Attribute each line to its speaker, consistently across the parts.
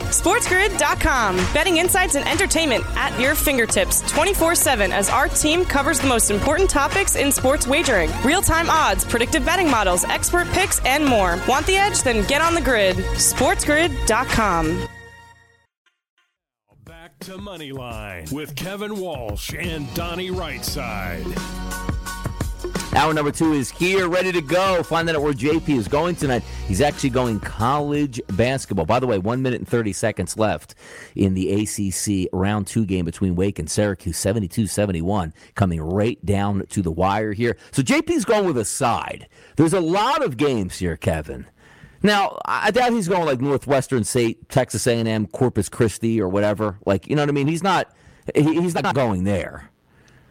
Speaker 1: SportsGrid.com. Betting insights and entertainment at your fingertips 24-7 as our team covers the most important topics in sports wagering. Real-time odds, predictive betting models, expert picks, and more. Want the edge? Then get on the grid. SportsGrid.com.
Speaker 2: Back to Moneyline with Kevin Walsh and Donnie Rightside.
Speaker 3: Hour number two is here, ready to go. Find out where JP is going tonight. He's actually going college basketball. By the way, one minute and 30 seconds left in the ACC round two game between Wake and Syracuse, 72 71, coming right down to the wire here. So JP's going with a side. There's a lot of games here, Kevin. Now, I doubt he's going like Northwestern State, Texas A&M, Corpus Christi, or whatever. Like, you know what I mean? He's not. He's not going there.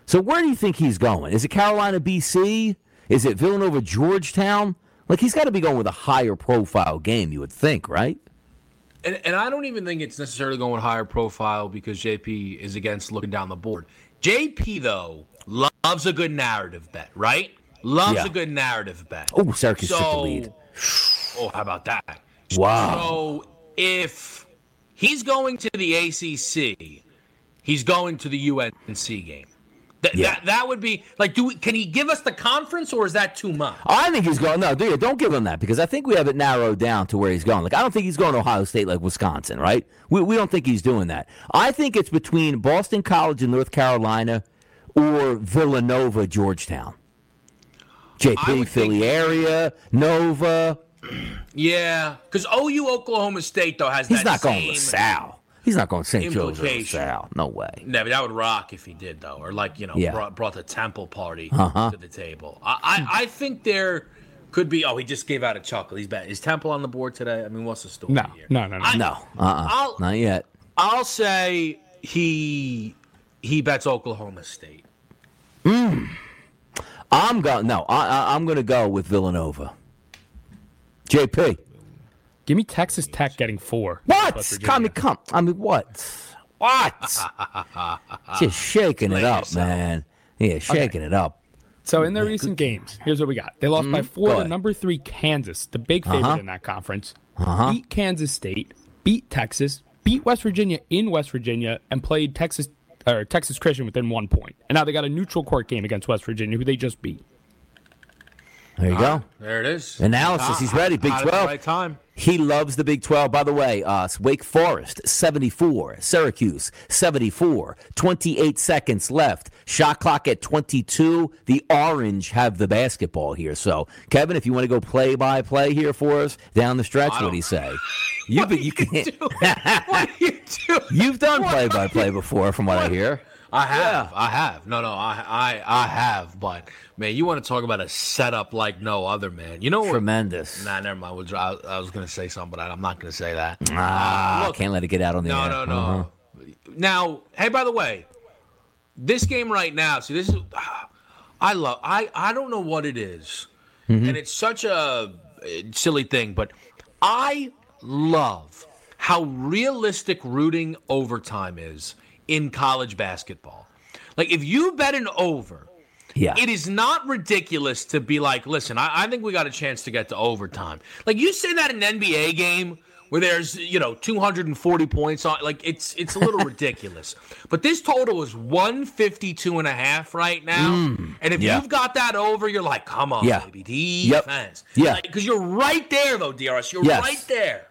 Speaker 3: So where do you think he's going? Is it Carolina, BC? Is it Villanova, Georgetown? Like he's got to be going with a higher profile game, you would think, right?
Speaker 4: And, and I don't even think it's necessarily going higher profile because JP is against looking down the board. JP though loves a good narrative bet, right? Loves
Speaker 3: Yeah.
Speaker 4: a good narrative bet.
Speaker 3: Oh, Syracuse took the lead.
Speaker 4: Oh, how about that?
Speaker 3: Wow.
Speaker 4: So if he's going to the ACC, he's going to the UNC game. Th-
Speaker 3: Yeah.
Speaker 4: That that would be like, do we, can he give us the conference or is that too much?
Speaker 3: I think he's going. No, dude, don't give him that because I think we have it narrowed down to where he's going. Like, I don't think he's going to Ohio State like Wisconsin, right? We, we don't think he's doing that. I think it's between Boston College in North Carolina or Villanova, Georgetown. JP, Philly
Speaker 4: think-
Speaker 3: area, Nova.
Speaker 4: Yeah, because OU Oklahoma State though has
Speaker 3: He's not going
Speaker 4: same
Speaker 3: to Sal. He's not going to St. Joe's or
Speaker 4: implication.
Speaker 3: Sal. No way.
Speaker 4: No, but that would rock if he did though, or like you know,
Speaker 3: Yeah.
Speaker 4: brought, brought the Temple party
Speaker 3: Uh-huh.
Speaker 4: to the table. I, I I think there could be. Oh, he just gave out a chuckle. He's bad. Is Temple on the board today? I mean, what's the story
Speaker 5: No,
Speaker 4: here?
Speaker 5: no, no, no.
Speaker 4: I-
Speaker 3: No, uh-uh.
Speaker 4: I'll-
Speaker 3: not yet.
Speaker 4: I'll say he he bets Oklahoma State.
Speaker 3: I'm going. No, I, I, I'm going to go with Villanova. JP.
Speaker 5: Give me Texas Tech getting four.
Speaker 3: What?
Speaker 5: West Virginia.
Speaker 3: Come, I mean, come. I mean, what? What? Just shaking it up,
Speaker 4: yourself.
Speaker 3: man. Yeah, shaking it up.
Speaker 5: So in their recent games, here's what we got. They lost by four to number three Kansas, the big favorite
Speaker 3: Uh-huh.
Speaker 5: in that conference. Uh-huh. Beat Kansas State, beat Texas, beat West Virginia in West Virginia, and played Texas or Texas Christian within one point. And now they got a neutral court game against West Virginia, who they just beat.
Speaker 3: There you go.
Speaker 4: There it is.
Speaker 3: Analysis. He's ready. Big
Speaker 4: Hot
Speaker 3: 12.
Speaker 4: Right time.
Speaker 3: He loves the Big 12. By the way, uh, Wake Forest, 74. Syracuse, 74. 28 seconds left. Shot clock at 22. The Orange have the basketball here. So, Kevin, if you want to go play by play here for us down the stretch, what do you say? You've, been, you can,
Speaker 4: What are you doing?
Speaker 3: you've done play by play before, from what I hear.
Speaker 4: I have. I have. No, no, I, I, I have. But man, you want to talk about a setup like no other, man. You know what?
Speaker 3: Tremendous.
Speaker 4: Nah, never mind. We'll I, I was going to say something, but I, I'm not going to say that.
Speaker 3: Ah,
Speaker 4: Look,
Speaker 3: can't let it get out on the
Speaker 4: No,
Speaker 3: air.
Speaker 4: no, no.
Speaker 3: Uh-huh.
Speaker 4: Now, hey, by the way, this game right now. See, this is. I love. I I don't know what it is,
Speaker 3: Mm-hmm.
Speaker 4: and it's such a uh, silly thing, but I love how realistic rooting overtime is in college basketball. Like, if you bet an over.
Speaker 3: Yeah.
Speaker 4: It is not ridiculous to be like, listen, I, I think we got a chance to get to overtime. Like you say that in an NBA game where there's, you know, 240 points on like it's it's a little ridiculous. But this total is 152 and a half right now. Mm. and if
Speaker 3: yeah.
Speaker 4: you've got that over, you're like, come on,
Speaker 3: Yeah.
Speaker 4: baby,
Speaker 3: Yep.
Speaker 4: defense.
Speaker 3: Yeah.
Speaker 4: Because you're right there though, DRS. You're
Speaker 3: Yes.
Speaker 4: right there.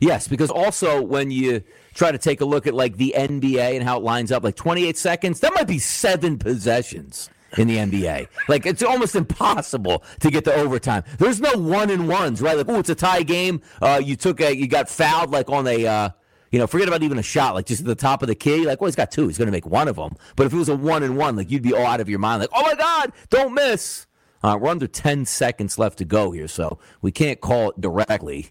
Speaker 3: Yes, because also when you try to take a look at like the NBA and how it lines up, like 28 seconds, that might be seven possessions in the NBA. Like it's almost impossible to get to overtime. There's no one and ones, right? Like, oh, it's a tie game. Uh, you took a, you got fouled like on a, uh, you know, forget about even a shot, like just at the top of the key. Like, well, he's got two. He's going to make one of them. But if it was a one and one, like you'd be all out of your mind. Like, oh my God, don't miss. Uh, we're under 10 seconds left to go here, so we can't call it directly.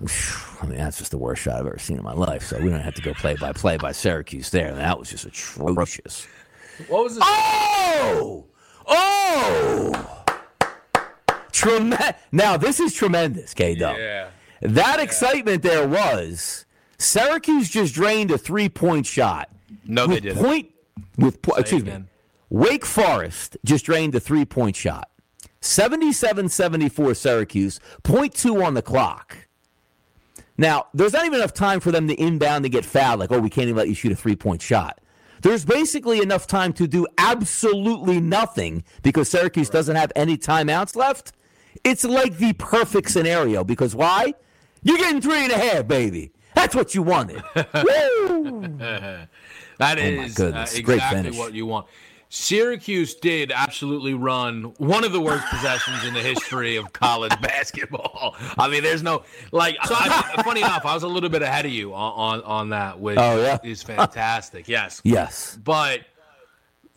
Speaker 3: I mean, that's just the worst shot I've ever seen in my life. So we don't have to go play by play by Syracuse there. That was just atrocious.
Speaker 4: What was this?
Speaker 3: Oh! Oh! Trem- now, this is tremendous, K Dub.
Speaker 4: Yeah.
Speaker 3: That excitement there was Syracuse just drained a three point shot.
Speaker 4: No,
Speaker 3: with
Speaker 4: they didn't.
Speaker 3: Point, with po- excuse me. Wake Forest just drained a three point shot. 77 74 Syracuse, point two on the clock. Now, there's not even enough time for them to inbound and get fouled, like, oh, we can't even let you shoot a three point shot. There's basically enough time to do absolutely nothing because Syracuse doesn't have any timeouts left. It's like the perfect scenario because why? You're getting three and a half, baby. That's what you wanted. Woo!
Speaker 4: That
Speaker 3: Oh,
Speaker 4: is uh, exactly what you want. Syracuse did absolutely run one of the worst possessions in the history of college basketball. I mean, there's no like. So I, funny enough, I was a little bit ahead of you on on, on that, which
Speaker 3: Oh, yeah?
Speaker 4: is fantastic. Yes,
Speaker 3: Yes.
Speaker 4: but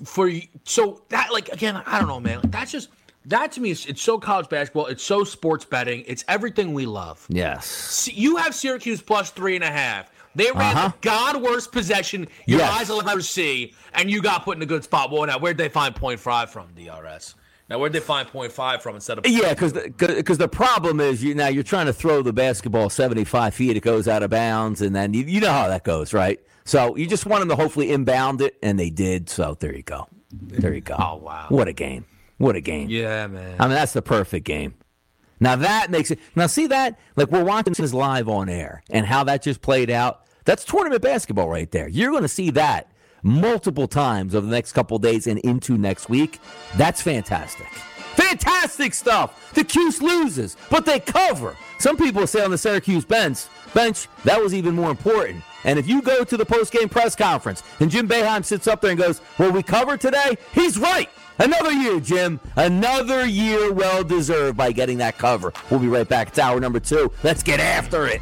Speaker 4: for you, so that like again, I don't know, man. Like, that's just that to me. Is, it's so college basketball. It's so sports betting. It's everything we love.
Speaker 3: Yes.
Speaker 4: See, you have Syracuse plus three and a half. They ran
Speaker 3: Uh-huh.
Speaker 4: the god worst possession your
Speaker 3: Yes.
Speaker 4: eyes will ever see, and you got put in a good spot. Well, now where'd they find point five from, DRS? Now where'd they find point five from instead of?
Speaker 3: Yeah, because because the, problem is you now you're trying to throw the basketball 75 feet, it goes out of bounds, and then you, you know how that goes, right? So you just want them to hopefully inbound it, and they did. So there you go, there you go.
Speaker 4: Oh, wow.
Speaker 3: what a game! What a game!
Speaker 4: Yeah, man.
Speaker 3: I mean that's the perfect game. Now that makes it. Now see that like we're watching this live on air, and how that just played out. That's tournament basketball right there. You're going to see that multiple times over the next couple days and into next week. That's fantastic. Fantastic stuff. The Cuse loses, but they cover. Some people say on the Syracuse bench, bench that was even more important. And if you go to the post-game press conference and Jim Boeheim sits up there and goes, "Well, we covered today," he's right. Another year, Jim. Another year well deserved by getting that cover. We'll be right back. It's hour number two. Let's get after it.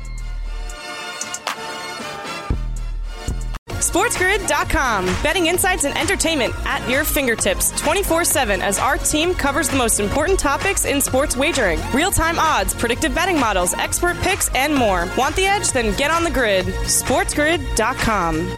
Speaker 1: SportsGrid.com. Betting insights and entertainment at your fingertips 24 7 as our team covers the most important topics in sports wagering real time odds, predictive betting models, expert picks, and more. Want the edge? Then get on the grid. SportsGrid.com.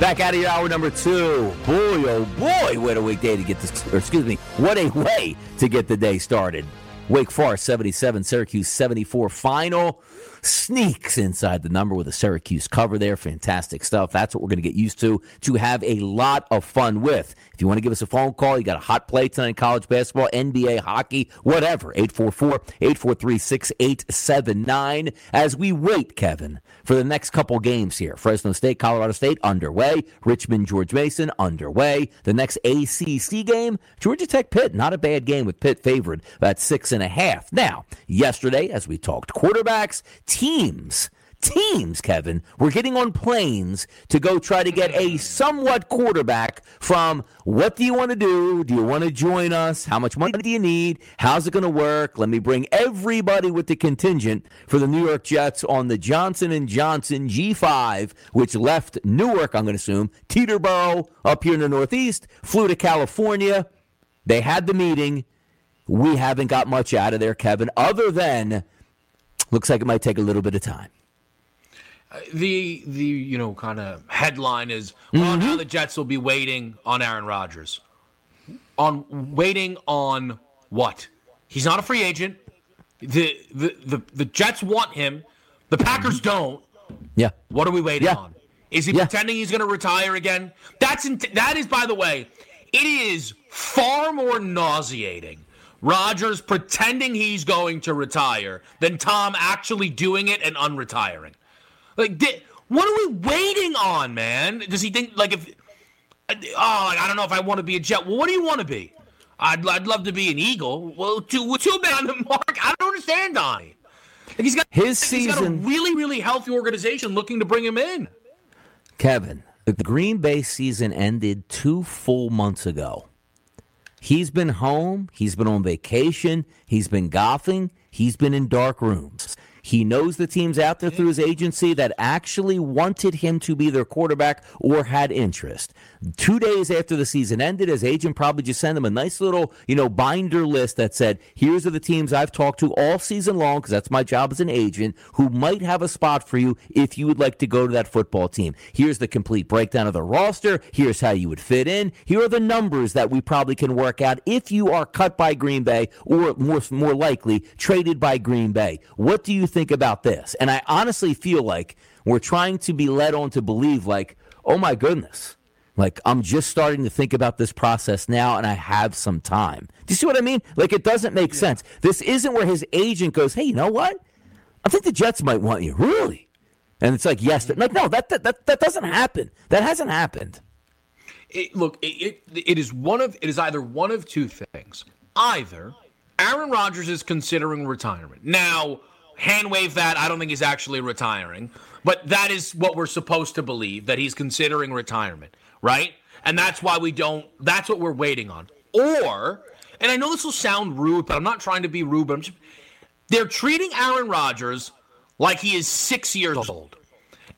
Speaker 3: Back out of your hour number two. Boy, oh boy, what a weekday to get this, or excuse me, what a way to get the day started. Wake Forest 77, Syracuse 74 final. sneaks inside the number with a Syracuse cover there. Fantastic stuff. That's what we're going to get used to to have a lot of fun with. If you want to give us a phone call, you got a hot play tonight in college basketball, NBA, hockey, whatever. 844 843 6879. As we wait, Kevin, for the next couple games here Fresno State, Colorado State underway, Richmond, George Mason underway. The next ACC game, Georgia Tech Pitt, not a bad game with Pitt favored at six and a half. Now, yesterday, as we talked quarterbacks, teams teams, Kevin, were getting on planes to go try to get a somewhat quarterback from what do you want to do? Do you want to join us? How much money do you need? How's it going to work? Let me bring everybody with the contingent for the New York Jets on the Johnson and Johnson G5, which left Newark, I'm going to assume, Teterboro up here in the Northeast, flew to California. They had the meeting. We haven't got much out of there, Kevin, other than looks like it might take a little bit of time
Speaker 4: the the you know kind of headline is mm-hmm. well, now the Jets will be waiting on Aaron Rodgers. On waiting on what? He's not a free agent. The the the, the Jets want him. The Packers mm-hmm. don't.
Speaker 3: Yeah.
Speaker 4: What are we waiting yeah. on? Is he yeah. pretending he's going to retire again? That's in, that is by the way, it is far more nauseating Rodgers pretending he's going to retire than Tom actually doing it and unretiring. Like, what are we waiting on, man? Does he think like if? Oh, like, I don't know if I want to be a Jet. Well, what do you want to be? I'd, I'd love to be an Eagle. Well, too too bad on the mark. I don't understand Donnie. Like he's got
Speaker 3: his season.
Speaker 4: He's got a really really healthy organization looking to bring him in.
Speaker 3: Kevin, the Green Bay season ended two full months ago. He's been home. He's been on vacation. He's been golfing. He's been in dark rooms. He knows the teams out there through his agency that actually wanted him to be their quarterback or had interest. Two days after the season ended, his agent probably just sent him a nice little, you know, binder list that said, "Here's are the teams I've talked to all season long because that's my job as an agent who might have a spot for you if you would like to go to that football team. Here's the complete breakdown of the roster. Here's how you would fit in. Here are the numbers that we probably can work out if you are cut by Green Bay or more more likely traded by Green Bay. What do you?" think about this. And I honestly feel like we're trying to be led on to believe, like, oh my goodness, like I'm just starting to think about this process now and I have some time. Do you see what I mean? Like, it doesn't make yeah. sense. This isn't where his agent goes, hey, you know what? I think the Jets might want you. Really? And it's like, yes, like, no, that, that, that, that doesn't happen. That hasn't happened.
Speaker 4: It, look, it, it, it is one of it is either one of two things. Either Aaron Rodgers is considering retirement. Now, hand wave that. I don't think he's actually retiring, but that is what we're supposed to believe that he's considering retirement, right? And that's why we don't. That's what we're waiting on. Or, and I know this will sound rude, but I'm not trying to be rude. But I'm just, they're treating Aaron Rodgers like he is six years old,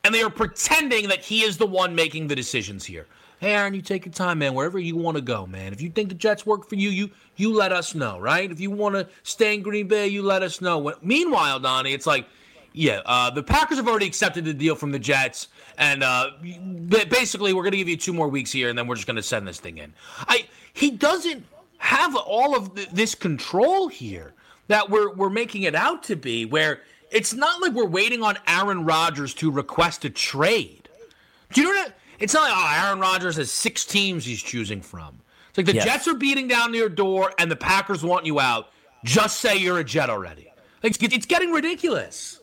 Speaker 4: and they are pretending that he is the one making the decisions here. Hey, Aaron, you take your time, man. Wherever you want to go, man. If you think the Jets work for you, you you let us know, right? If you want to stay in Green Bay, you let us know. When, meanwhile, Donnie, it's like, yeah, uh, the Packers have already accepted the deal from the Jets, and uh, basically, we're going to give you two more weeks here, and then we're just going to send this thing in. I he doesn't have all of this control here that we're we're making it out to be, where it's not like we're waiting on Aaron Rodgers to request a trade. Do you know what? It's not like oh, Aaron Rodgers has six teams he's choosing from. It's like the yes. Jets are beating down your door and the Packers want you out. Just say you're a Jet already. Like, it's getting ridiculous.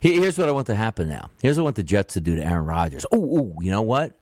Speaker 3: Here's what I want to happen now. Here's what I want the Jets to do to Aaron Rodgers. Oh, you know what?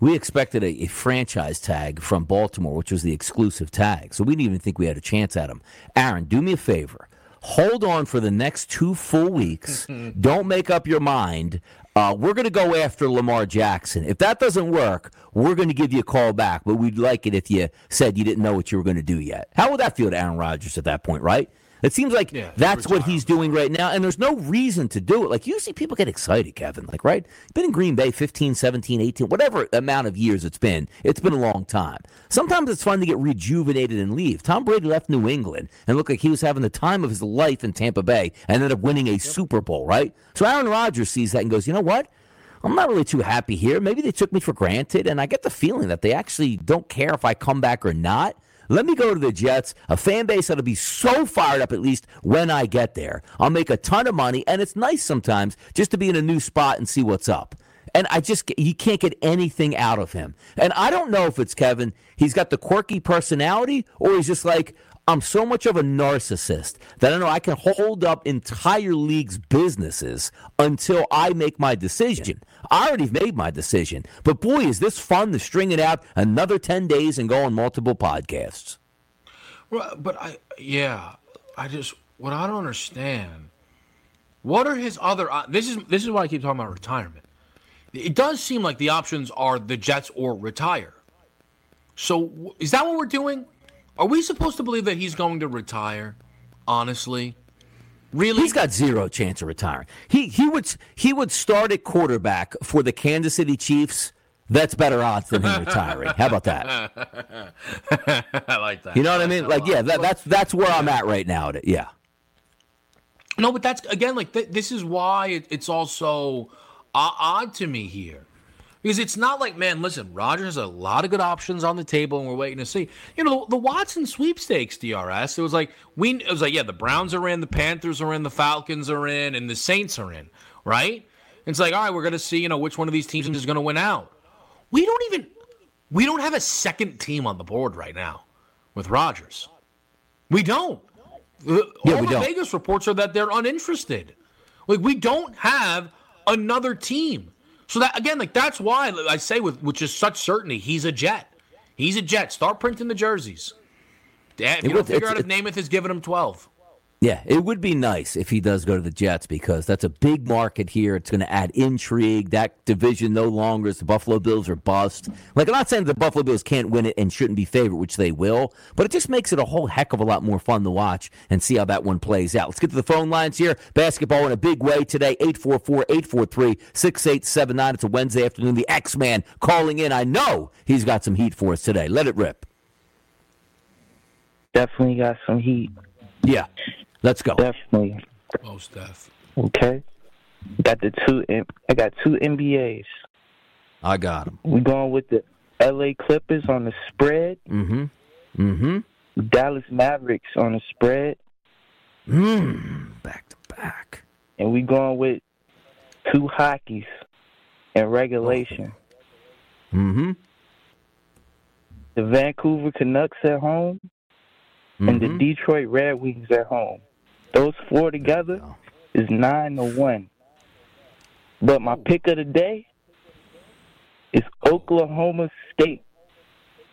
Speaker 3: We expected a, a, franchise tag from Baltimore, which was the exclusive tag. So we didn't even think we had a chance at him. Aaron, do me a favor. Hold on for the next two full weeks. Don't make up your mind uh, we're going to go after Lamar Jackson. If that doesn't work, we're going to give you a call back, but we'd like it if you said you didn't know what you were going to do yet. How would that feel to Aaron Rodgers at that point, right? It seems like yeah, that's what he's doing right now, and there's no reason to do it. Like, you see people get excited, Kevin. Like, right? Been in Green Bay 15, 17, 18, whatever amount of years it's been. It's been a long time. Sometimes it's fun to get rejuvenated and leave. Tom Brady left New England and looked like he was having the time of his life in Tampa Bay and ended up winning a yep. Super Bowl, right? So Aaron Rodgers sees that and goes, you know what? I'm not really too happy here. Maybe they took me for granted, and I get the feeling that they actually don't care if I come back or not. Let me go to the Jets, a fan base that'll be so fired up at least when I get there. I'll make a ton of money, and it's nice sometimes just to be in a new spot and see what's up. And I just, you can't get anything out of him. And I don't know if it's Kevin, he's got the quirky personality, or he's just like, I'm so much of a narcissist that I know I can hold up entire leagues' businesses until I make my decision. I already made my decision. But boy, is this fun to string it out another 10 days and go on multiple podcasts.
Speaker 4: Well, but I, yeah, I just, what I don't understand, what are his other, uh, this is, this is why I keep talking about retirement. It does seem like the options are the Jets or retire. So is that what we're doing? Are we supposed to believe that he's going to retire? Honestly, really,
Speaker 3: he's got zero chance of retiring. He he would he would start at quarterback for the Kansas City Chiefs. That's better odds than him retiring. How about that?
Speaker 4: I like that.
Speaker 3: You know what I mean? Like, yeah, that, that's that's where I'm at right now. Yeah.
Speaker 4: No, but that's again like th- this is why it, it's also odd to me here because it's not like, man, listen, Rodgers has a lot of good options on the table, and we're waiting to see. You know, the, Watson sweepstakes, DRS. It was like we. It was like, yeah, the Browns are in, the Panthers are in, the Falcons are in, and the Saints are in. Right? It's like, all right, we're gonna see, you know, which one of these teams is gonna win out. We don't even. We don't have a second team on the board right now with Rodgers. We don't.
Speaker 3: Uh, yeah,
Speaker 4: All
Speaker 3: we
Speaker 4: the
Speaker 3: don't.
Speaker 4: Vegas reports are that they're uninterested. Like we don't have another team. So that again, like that's why I say with which is such certainty, he's a Jet. He's a Jet. Start printing the jerseys. If you
Speaker 3: It
Speaker 4: don't
Speaker 3: would-
Speaker 4: figure out if Namath has given him twelve.
Speaker 3: Yeah, it would be nice if he does go to the Jets because that's a big market here. It's going to add intrigue. That division no longer is the Buffalo Bills are bust. Like I'm not saying the Buffalo Bills can't win it and shouldn't be favored, which they will, but it just makes it a whole heck of a lot more fun to watch and see how that one plays out. Let's get to the phone lines here. Basketball in a big way today. 844-843-6879. It's a Wednesday afternoon. The X-Man calling in. I know he's got some heat for us today. Let it rip.
Speaker 6: Definitely got some heat.
Speaker 3: Yeah. Let's go.
Speaker 6: Definitely.
Speaker 4: Most def.
Speaker 6: Okay. Got the two. M- I got two NBAs.
Speaker 3: I got them.
Speaker 6: We going with the L.A. Clippers on the spread.
Speaker 3: Mm-hmm. Mm-hmm.
Speaker 6: Dallas Mavericks on the spread,
Speaker 3: Mm, back to back.
Speaker 6: and we going with two hockeys in regulation.
Speaker 3: Mm-hmm.
Speaker 6: The Vancouver Canucks at home and the
Speaker 3: Mhm.
Speaker 6: Detroit Red Wings at home. Those four together is nine to one. But my pick of the day is Oklahoma State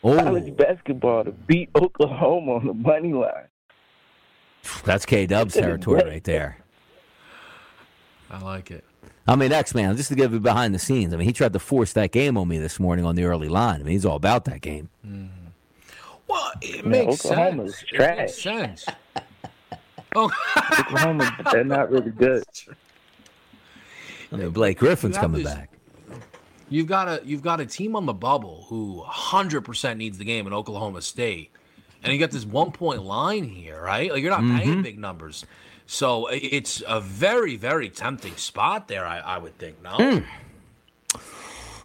Speaker 6: college basketball to beat Oklahoma on the money line.
Speaker 3: that's K Dub's territory right there.
Speaker 4: I like it.
Speaker 3: I mean, X Man, just to give you behind the scenes. I mean, he tried to force that game on me this morning on the early line. I mean, he's all about that game. Mm-hmm.
Speaker 4: Well, it
Speaker 6: Man,
Speaker 4: makes
Speaker 6: Oklahoma
Speaker 4: sense.
Speaker 6: is
Speaker 4: It makes sense. Oh,
Speaker 6: Oklahoma, they're not really good.
Speaker 3: I mean, Blake Griffin's coming
Speaker 4: this-
Speaker 3: back.
Speaker 4: You've got a you've got a team on the bubble who 100% needs the game in Oklahoma State, and you got this one point line here, right? Like you're not
Speaker 3: Mm-hmm.
Speaker 4: paying big numbers, so it's a very very tempting spot there. I, I would think no.
Speaker 3: Hmm.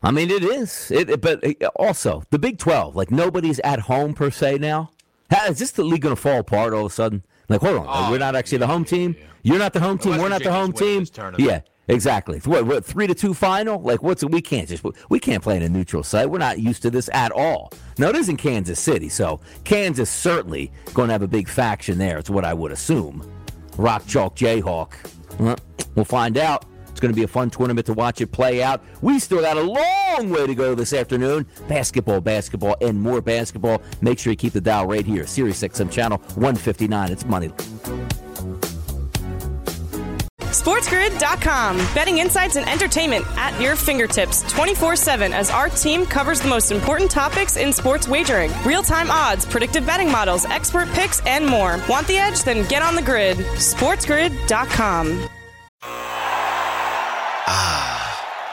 Speaker 3: I mean, it is. It, it- but also the Big Twelve. Like nobody's at home per se now. How, is this the league going to fall apart all of a sudden? Like, hold on, like,
Speaker 4: Oh,
Speaker 3: we're not actually the home
Speaker 4: yeah,
Speaker 3: team.
Speaker 4: yeah.
Speaker 3: You're not the home team.
Speaker 4: West
Speaker 3: we're not the home team. Yeah, exactly. What, what three to two final? Like, what's we can't just we can't play in a neutral site. We're not used to this at all. Now it is in Kansas City, so Kansas certainly going to have a big faction there. It's what I would assume. Rock Chalk Jayhawk. Well, we'll find out. It's going to be a fun tournament to watch it play out. We still got a long way to go this afternoon. Basketball, basketball, and more basketball. Make sure you keep the dial right here. Sirius XM channel 159. It's money.
Speaker 1: SportsGrid.com. Betting insights and entertainment at your fingertips 24 7 as our team covers the most important topics in sports wagering real time odds, predictive betting models, expert picks, and more. Want the edge? Then get on the grid. SportsGrid.com.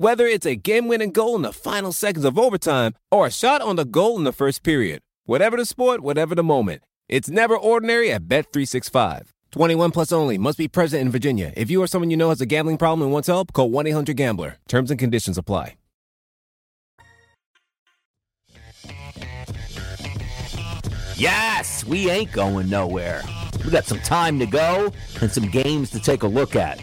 Speaker 7: Whether it's a game-winning goal in the final seconds of overtime or a shot on the goal in the first period. Whatever the sport, whatever the moment. It's never ordinary at Bet365. 21 plus only. Must be present in Virginia. If you or someone you know has a gambling problem and wants help, call 1-800-GAMBLER. Terms and conditions apply.
Speaker 3: Yes, we ain't going nowhere. We got some time to go and some games to take a look at.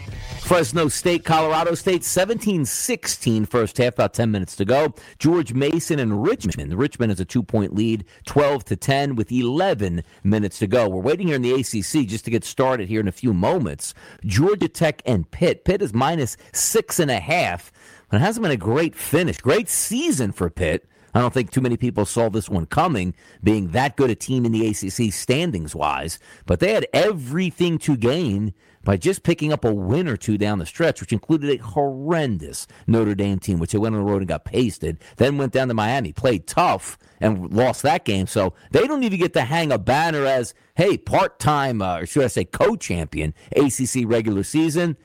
Speaker 3: Fresno State, Colorado State, 17 16 first half, about 10 minutes to go. George Mason and Richmond. Richmond has a two point lead, 12 to 10, with 11 minutes to go. We're waiting here in the ACC just to get started here in a few moments. Georgia Tech and Pitt. Pitt is minus six and a half, but it hasn't been a great finish. Great season for Pitt. I don't think too many people saw this one coming, being that good a team in the ACC standings wise. But they had everything to gain by just picking up a win or two down the stretch, which included a horrendous Notre Dame team, which they went on the road and got pasted. Then went down to Miami, played tough, and lost that game. So they don't even get to hang a banner as, hey, part time, uh, or should I say, co champion ACC regular season.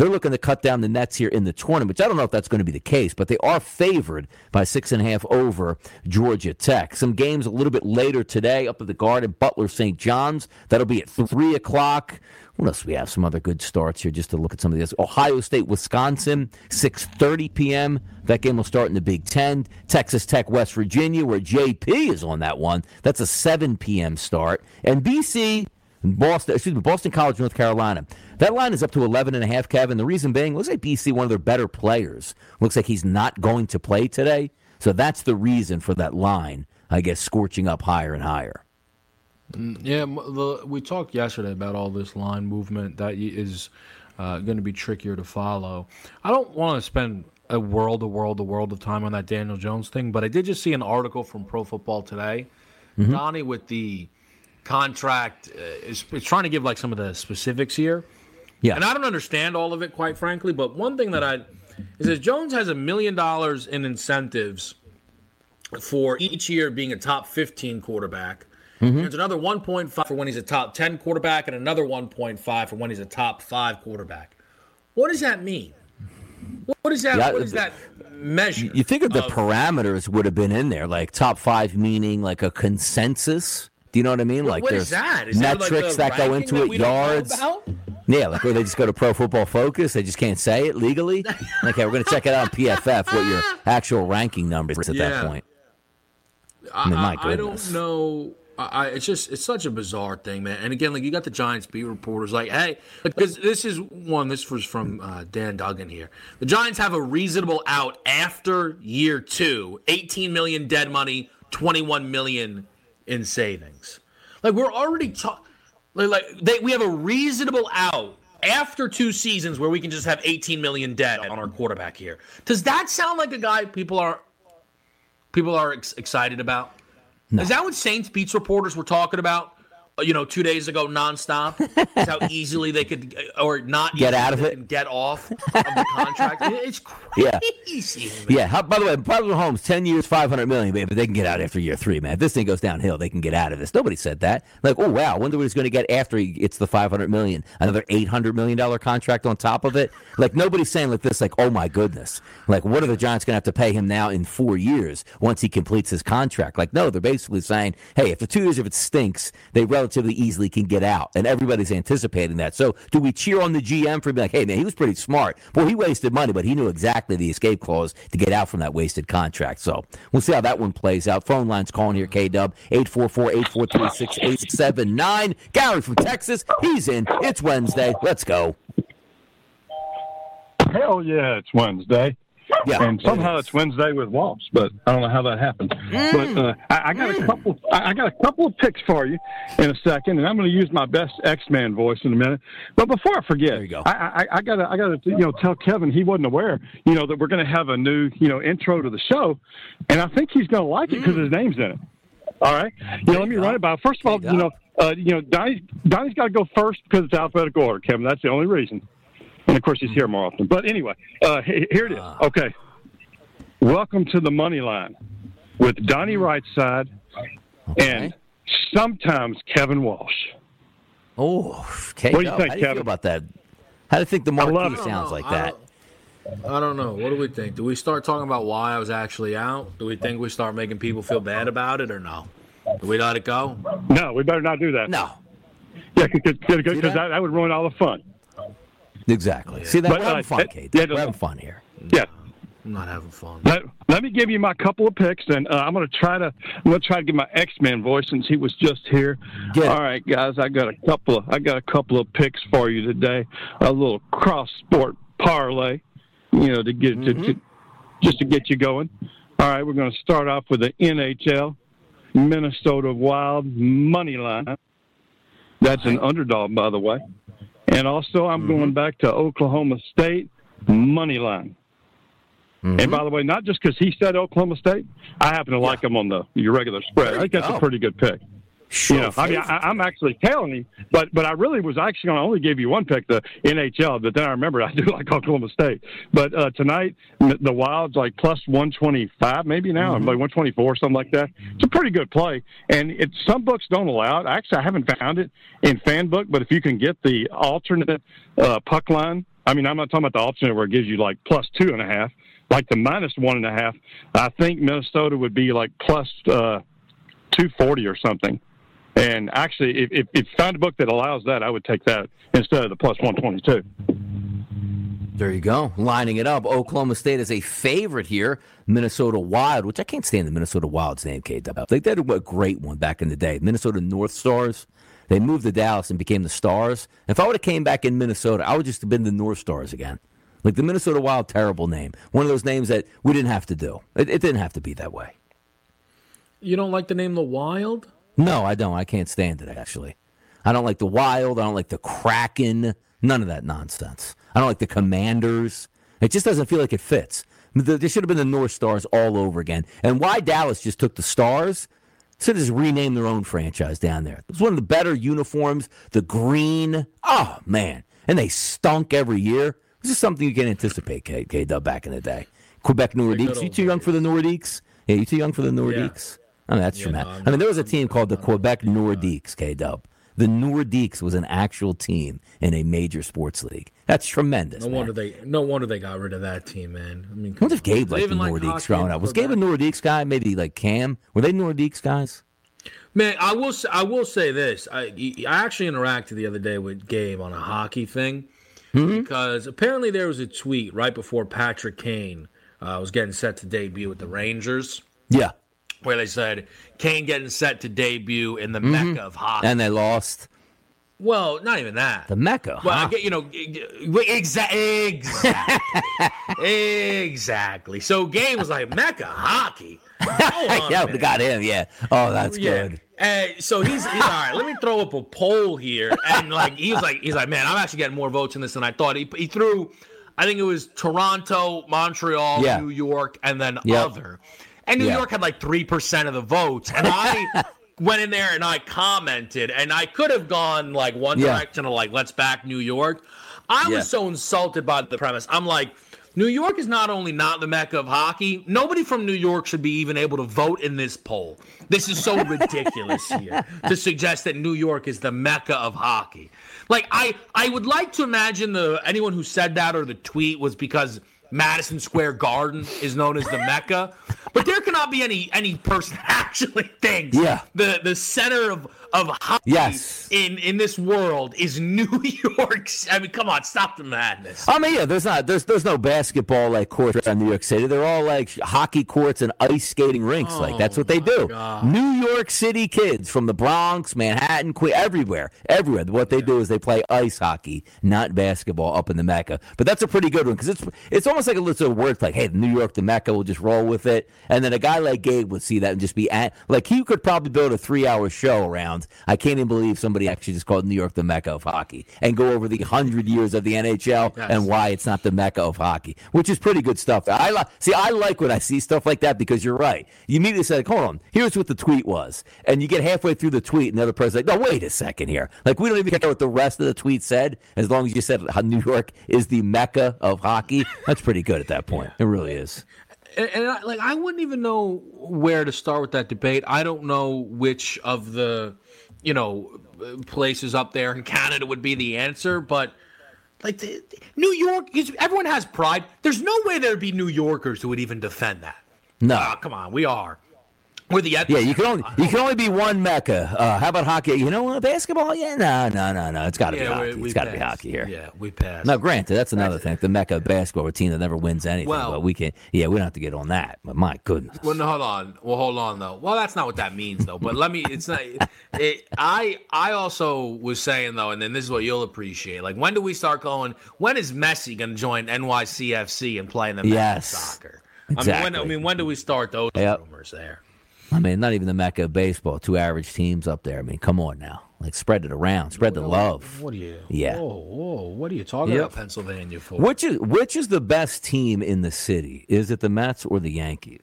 Speaker 3: They're looking to cut down the nets here in the tournament, which I don't know if that's going to be the case, but they are favored by six and a half over Georgia Tech. Some games a little bit later today up at the Garden, Butler St. John's. That'll be at 3 o'clock. What else we have? Some other good starts here just to look at some of this. Ohio State, Wisconsin, 6.30 p.m. That game will start in the Big Ten. Texas Tech, West Virginia, where JP is on that one. That's a 7 p.m. start. And BC, Boston, excuse me, Boston College, North Carolina. That line is up to 11 and a half, Kevin. The reason being, looks like BC, one of their better players, looks like he's not going to play today. So that's the reason for that line, I guess, scorching up higher and higher.
Speaker 4: Yeah, the, we talked yesterday about all this line movement that is uh, going to be trickier to follow. I don't want to spend a world, a world, a world of time on that Daniel Jones thing, but I did just see an article from Pro Football Today, mm-hmm. Donnie, with the contract uh, is, is trying to give like some of the specifics here. Yeah. And I don't understand all of it, quite frankly. But one thing that I is that Jones has a million dollars in incentives for each year being a top 15 quarterback. Mm-hmm. There's another 1.5 for when he's a top 10 quarterback, and another 1.5 for when he's a top five quarterback. What does that mean? What is that? Yeah, what is that measure?
Speaker 3: You think of the of, parameters would have been in there, like top five, meaning like a consensus. Do you know what I mean?
Speaker 4: Like
Speaker 3: what
Speaker 4: there's
Speaker 3: that?
Speaker 4: Is
Speaker 3: metrics
Speaker 4: that, like
Speaker 3: that go into
Speaker 4: it,
Speaker 3: yards. Yeah, like where they just go to Pro Football Focus, they just can't say it legally. okay, we're going to check it out on PFF. What your actual ranking numbers at yeah. that point?
Speaker 4: I, mean, I don't know. I, it's just it's such a bizarre thing, man. And again, like you got the Giants beat reporters, like, hey, because this is one. This was from uh, Dan Duggan here. The Giants have a reasonable out after year two. 18 million dead money, 21 million in savings. Like we're already talking. Like they, we have a reasonable out after two seasons where we can just have 18 million dead on our quarterback here. Does that sound like a guy people are people are ex- excited about? No. Is that what Saints beats reporters were talking about? You know, two days ago, nonstop. Is how easily they could, uh, or not
Speaker 3: get out of it,
Speaker 4: and get off of the contract. It's crazy.
Speaker 3: Yeah. yeah. How, by the way, Patrick Mahomes, ten years, five hundred million, baby. But they can get out after year three, man. If this thing goes downhill, they can get out of this. Nobody said that. Like, oh wow, wonder what he's going to get after he, it's the five hundred million. Another eight hundred million dollar contract on top of it. Like nobody's saying like this. Like, oh my goodness. Like, what are the Giants going to have to pay him now in four years once he completes his contract? Like, no, they're basically saying, hey, after two years, if it stinks, they relatively easily can get out. And everybody's anticipating that. So do we cheer on the GM for being like, hey, man, he was pretty smart. Well, he wasted money, but he knew exactly the escape clause to get out from that wasted contract. So we'll see how that one plays out. Phone lines calling here, K Dub, 844 843 6879. Gary from Texas, he's in. It's Wednesday. Let's go.
Speaker 8: Hell yeah, it's Wednesday.
Speaker 3: Yeah.
Speaker 8: and somehow it's Wednesday with Walsh, but I don't know how that happened.
Speaker 3: Mm.
Speaker 8: But uh, I, I got a couple. I got a couple of picks for you in a second, and I'm going to use my best X-Man voice in a minute. But before I forget,
Speaker 3: There you go.
Speaker 8: I, I, I got to I got to you know tell Kevin he wasn't aware you know that we're going to have a new you know intro to the show, and I think he's going to like it because his name's in it. All right, you know, let me run it by. First of all, you know, uh, you know, Donnie, Donnie's got to go first because it's alphabetical order, Kevin. That's the only reason. And of course, he's here more often. But anyway, uh, here it is. Okay. Welcome to the money line with Donnie Rightside and sometimes Kevin Walsh.
Speaker 3: Oh, okay.
Speaker 8: What do you think,
Speaker 3: How do you
Speaker 8: Kevin?
Speaker 3: feel about that? How do you think the
Speaker 8: love
Speaker 3: marquee
Speaker 8: it.
Speaker 3: sounds like that?
Speaker 4: I don't know. What do we think? Do we start talking about why I was actually out? Do we think we start making people feel bad about it or no? Do we let it go?
Speaker 8: No, we better not do that.
Speaker 3: No,
Speaker 8: Yeah, because
Speaker 3: that?
Speaker 8: that? that would ruin all the fun.
Speaker 3: Exactly. See, that
Speaker 8: But,
Speaker 3: we're having
Speaker 8: uh,
Speaker 3: fun,
Speaker 8: it-
Speaker 3: Kate.
Speaker 8: yeah,
Speaker 3: we're having fun here.
Speaker 8: Yeah.
Speaker 4: I'm not having fun.
Speaker 8: Let, let me give you my couple of picks, and uh, I'm going to try to I'm going to try to get my X-Man voice since he was just here.
Speaker 3: Get it.
Speaker 8: All right, guys, I got a couple of I got a couple of picks for you today. A little cross sport parlay, you know, to get to, to just to get you going. All right, we're going to start off with the NHL Minnesota Wild money line. That's an underdog, by the way. And also, I'm mm-hmm. going back to Oklahoma State money line. And mm-hmm. by the way, not just because he said Oklahoma State, I happen to like him on the your regular spread. I think that's
Speaker 3: go.
Speaker 8: a pretty good pick.
Speaker 3: Sure.
Speaker 8: You know, I mean, I, I'm actually telling you, but but I really was actually going to only give you one pick, the NHL. But then I remembered I do like Oklahoma State. But uh, tonight, the Wild's like plus 125, maybe now, like 124, something like that. It's a pretty good play, and it some books don't allow it. Actually, I haven't found it in FanBook, but if you can get the alternate uh, puck line, I mean, I'm not talking about the alternate where it gives you like plus two and a half, like the minus one and a half. I think Minnesota would be like plus uh, 240 or something. And actually, if, if, if you find a book that allows that, I would take that instead of the plus 122.
Speaker 3: There you go. Lining it up. Oklahoma State is a favorite here. Minnesota Wild, which I can't stand the Minnesota Wild's name, Kate. They did a great one back in the day. Minnesota North Stars. They moved to Dallas and became the Stars. If I would have came back in Minnesota, I would just have been the North Stars again. Like the Minnesota Wild, terrible name. One of those names that we didn't have to do. It, it didn't have to be that way.
Speaker 4: You don't like the name The Wild?
Speaker 3: No, I don't. I can't stand it, actually. I don't like the Wild. I don't like the Kraken. None of that nonsense. I don't like the Commanders. It just doesn't feel like it fits. The- There should have been the North Stars all over again. And why Dallas just took the Stars? Should have just renamed their own franchise down there. It was one of the better uniforms. The green. Oh, man. And they stunk every year. This is something you can anticipate, K, K Dub, back in the day. Quebec Nordiques. You too young for the Nordiques? Yeah, you too young for the Nordiques? I mean, that's
Speaker 4: Yeah,
Speaker 3: tremendous.
Speaker 4: no, I'm
Speaker 3: mean, there was a team called the Quebec Nordiques, K Dub. The Nordiques was an actual team in a major sports league. That's tremendous.
Speaker 4: No
Speaker 3: man.
Speaker 4: wonder they no wonder they got rid of that team, man. I mean,
Speaker 3: what if Gabe liked the
Speaker 4: like
Speaker 3: Nordiques growing up. Was Gabe a Nordiques guy? Maybe like Cam? Were they Nordiques guys?
Speaker 4: Man, I will. s- I will say this. I I actually interacted the other day with Gabe on a hockey thing
Speaker 3: Mm-hmm.
Speaker 4: because apparently there was a tweet right before Patrick Kane uh, was getting set to debut with the Rangers,
Speaker 3: Yeah.
Speaker 4: Where they said Kane getting set to debut in the mecca of hockey.
Speaker 3: Mm-hmm. And they lost
Speaker 4: well, not even that.
Speaker 3: the Mecca.
Speaker 4: Well, I get you know exactly, exactly, exactly. So Gabe was like Mecca hockey. Hold on a
Speaker 3: yeah, we got him. Yeah. Oh, that's
Speaker 4: Yeah.
Speaker 3: good.
Speaker 4: And so he's, he's all right. Let me throw up a poll here, and like he was like he's like, man, I'm actually getting more votes in this than I thought. He he threw, I think it was Toronto, Montreal,
Speaker 3: Yeah.
Speaker 4: New York, and then
Speaker 3: Yep.
Speaker 4: other, and New
Speaker 3: Yeah.
Speaker 4: York had like three percent of the votes, and I. Went in there and I commented, and I could have gone like one
Speaker 3: Yeah.
Speaker 4: direction of like, let's back New York. I
Speaker 3: Yeah.
Speaker 4: was so insulted by the premise. I'm like, New York is not only not the mecca of hockey, nobody from New York should be even able to vote in this poll. This is so ridiculous here to suggest that New York is the mecca of hockey. Like I I would like to imagine the anyone who said that or the tweet was because Madison Square Garden is known as the mecca, but there cannot be any any person actually thinks
Speaker 3: Yeah.
Speaker 4: the the center of of hockey
Speaker 3: Yes.
Speaker 4: in in this world is New York. I mean, come on, stop the madness.
Speaker 3: I mean, yeah, there's not there's there's no basketball like courts in New York City. They're all like hockey courts and ice skating rinks. like that's what they oh do. New York City kids from the Bronx, Manhattan, Queen, everywhere, everywhere. What they do is they play ice hockey, not basketball, up in the Mecca. But that's a pretty good one because it's it's almost like a little word like, hey, New York, the Mecca, we'll just roll with it. And then a guy like Gabe would see that and just be at like he could probably build a three hour show around. I can't even believe somebody actually just called New York the Mecca of hockey and go over the hundred years of the NHL
Speaker 4: Yes.
Speaker 3: and why it's not the Mecca of hockey, which is pretty good stuff. I li- see. I like when I see stuff like that because you're right. You immediately say, "Hold on, here's what the tweet was," and you get halfway through the tweet, and the other person's like, "No, wait a second here. Like we don't even care what the rest of the tweet said, as long as you said how New York is the Mecca of hockey." That's pretty good at that point. It really is.
Speaker 4: and, and I, like I wouldn't even know where to start with that debate. I don't know which of the, you know, places up there in Canada would be the answer, but like the, New York, is- everyone has pride. There's no way there'd be New Yorkers who would even defend that.
Speaker 3: No.
Speaker 4: Ah, come on, we are. The
Speaker 3: Yeah, you can only you can only be one Mecca. Uh, how about hockey? You know? Basketball? Yeah, no, no, no, no. It's got to be hockey.
Speaker 4: we- we
Speaker 3: it's got to be hockey here.
Speaker 4: Yeah, we passed.
Speaker 3: Now, granted, that's another thing. The Mecca basketball a team that never wins anything.
Speaker 4: Well-
Speaker 3: but we can. Yeah, we don't have to get on that. But my goodness.
Speaker 4: Well, no, hold on. Well, hold on though. Well, that's not what that means though. But let me. It's not. It, I I also was saying though, and then this is what you'll appreciate. Like, when do we start going? When is Messi going to join NYCFC and play in the
Speaker 3: Yes.
Speaker 4: soccer? I mean, when,
Speaker 3: Exactly.
Speaker 4: I mean, when do we start those
Speaker 3: Yep.
Speaker 4: rumors there?
Speaker 3: I mean, not even the Mecca of baseball. Two average teams up there. I mean, come on now. Like, spread it around. Spread the love.
Speaker 4: What are you?
Speaker 3: Yeah.
Speaker 4: Whoa, whoa! What are you talking
Speaker 3: Yep.
Speaker 4: about, Pennsylvania for?
Speaker 3: Which is which is the best team in the city? Is it the Mets or the Yankees?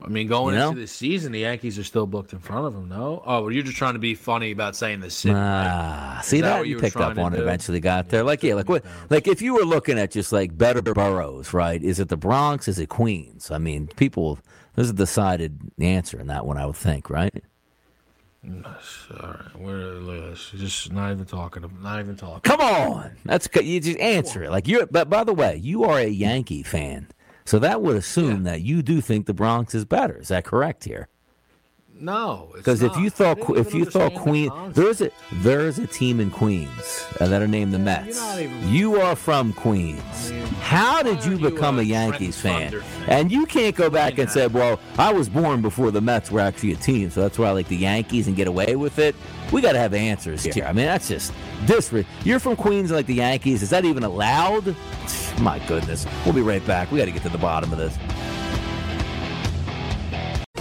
Speaker 4: I mean, going
Speaker 3: You know?
Speaker 4: into the season, the Yankees are still booked in front of them. No. Oh, well, you're just trying to be funny about saying the city.
Speaker 3: Ah, see
Speaker 4: that
Speaker 3: that, you picked up on it. Eventually got there. Like yeah, like what? Like if you were looking at just like better boroughs, right? Is it the Bronx? Is it Queens? I mean, people. There's a decided answer in that one, I would think, right?
Speaker 4: All right, we're look at this. just not even talking. Not even talking.
Speaker 3: Come on, that's you just answer it. Like you're. But by the way, you are a Yankee fan, so that would assume that you do think the Bronx is better. Is that correct here?
Speaker 4: No,
Speaker 3: Because if you thought if you thought
Speaker 4: understand the
Speaker 3: Queen, there's a there's a team in Queens uh, that are named the Mets.
Speaker 4: even-
Speaker 3: you are from Queens. How did you
Speaker 4: aren't you
Speaker 3: become
Speaker 4: a
Speaker 3: a Yankees fan?
Speaker 4: Fan?
Speaker 3: And you can't go back and say, "Well, I was born before the Mets were actually a team, so that's why I like the Yankees and get away with it." We got to have answers here. I mean, that's just this. You're from Queens, like the Yankees. Is that even allowed? My goodness. We'll be right back. We got to get to the bottom of this.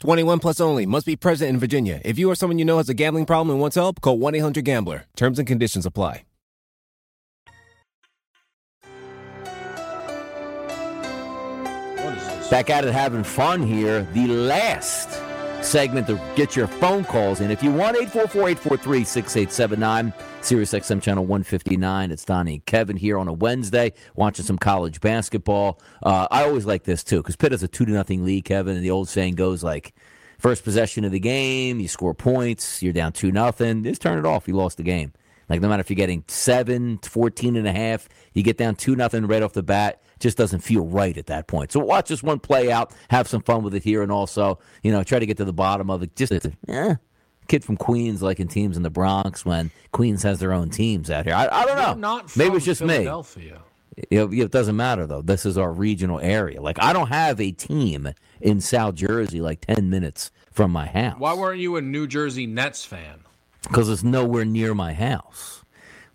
Speaker 7: 21 plus only. Must be present in Virginia. If you or someone you know has a gambling problem and wants help, call 1-800-GAMBLER. Terms and conditions apply.
Speaker 3: Back at it having fun here. The last segment to get your phone calls in. If you want 844-843-6879, Sirius XM channel 159. It's Donnie and Kevin here on a Wednesday watching some college basketball. Uh, I always like this too because Pitt has a 2 to nothing lead, Kevin, and the old saying goes like first possession of the game, you score points, you're down 2 nothing. Just turn it off. You lost the game. Like no matter if you're getting seven, 14 and a half, you get down two nothing right off the bat. Just doesn't feel right at that point. So watch this one play out, have some fun with it here, and also, you know, try to get to the bottom of it. Just, eh, kid from Queens liking teams in the Bronx when Queens has their own teams out here. I, I don't know. Maybe it's just me. It, it doesn't matter though. This is our regional area. Like I don't have a team in South Jersey like ten minutes from my house
Speaker 4: Why weren't you a New Jersey Nets fan?
Speaker 3: because it's nowhere near my house.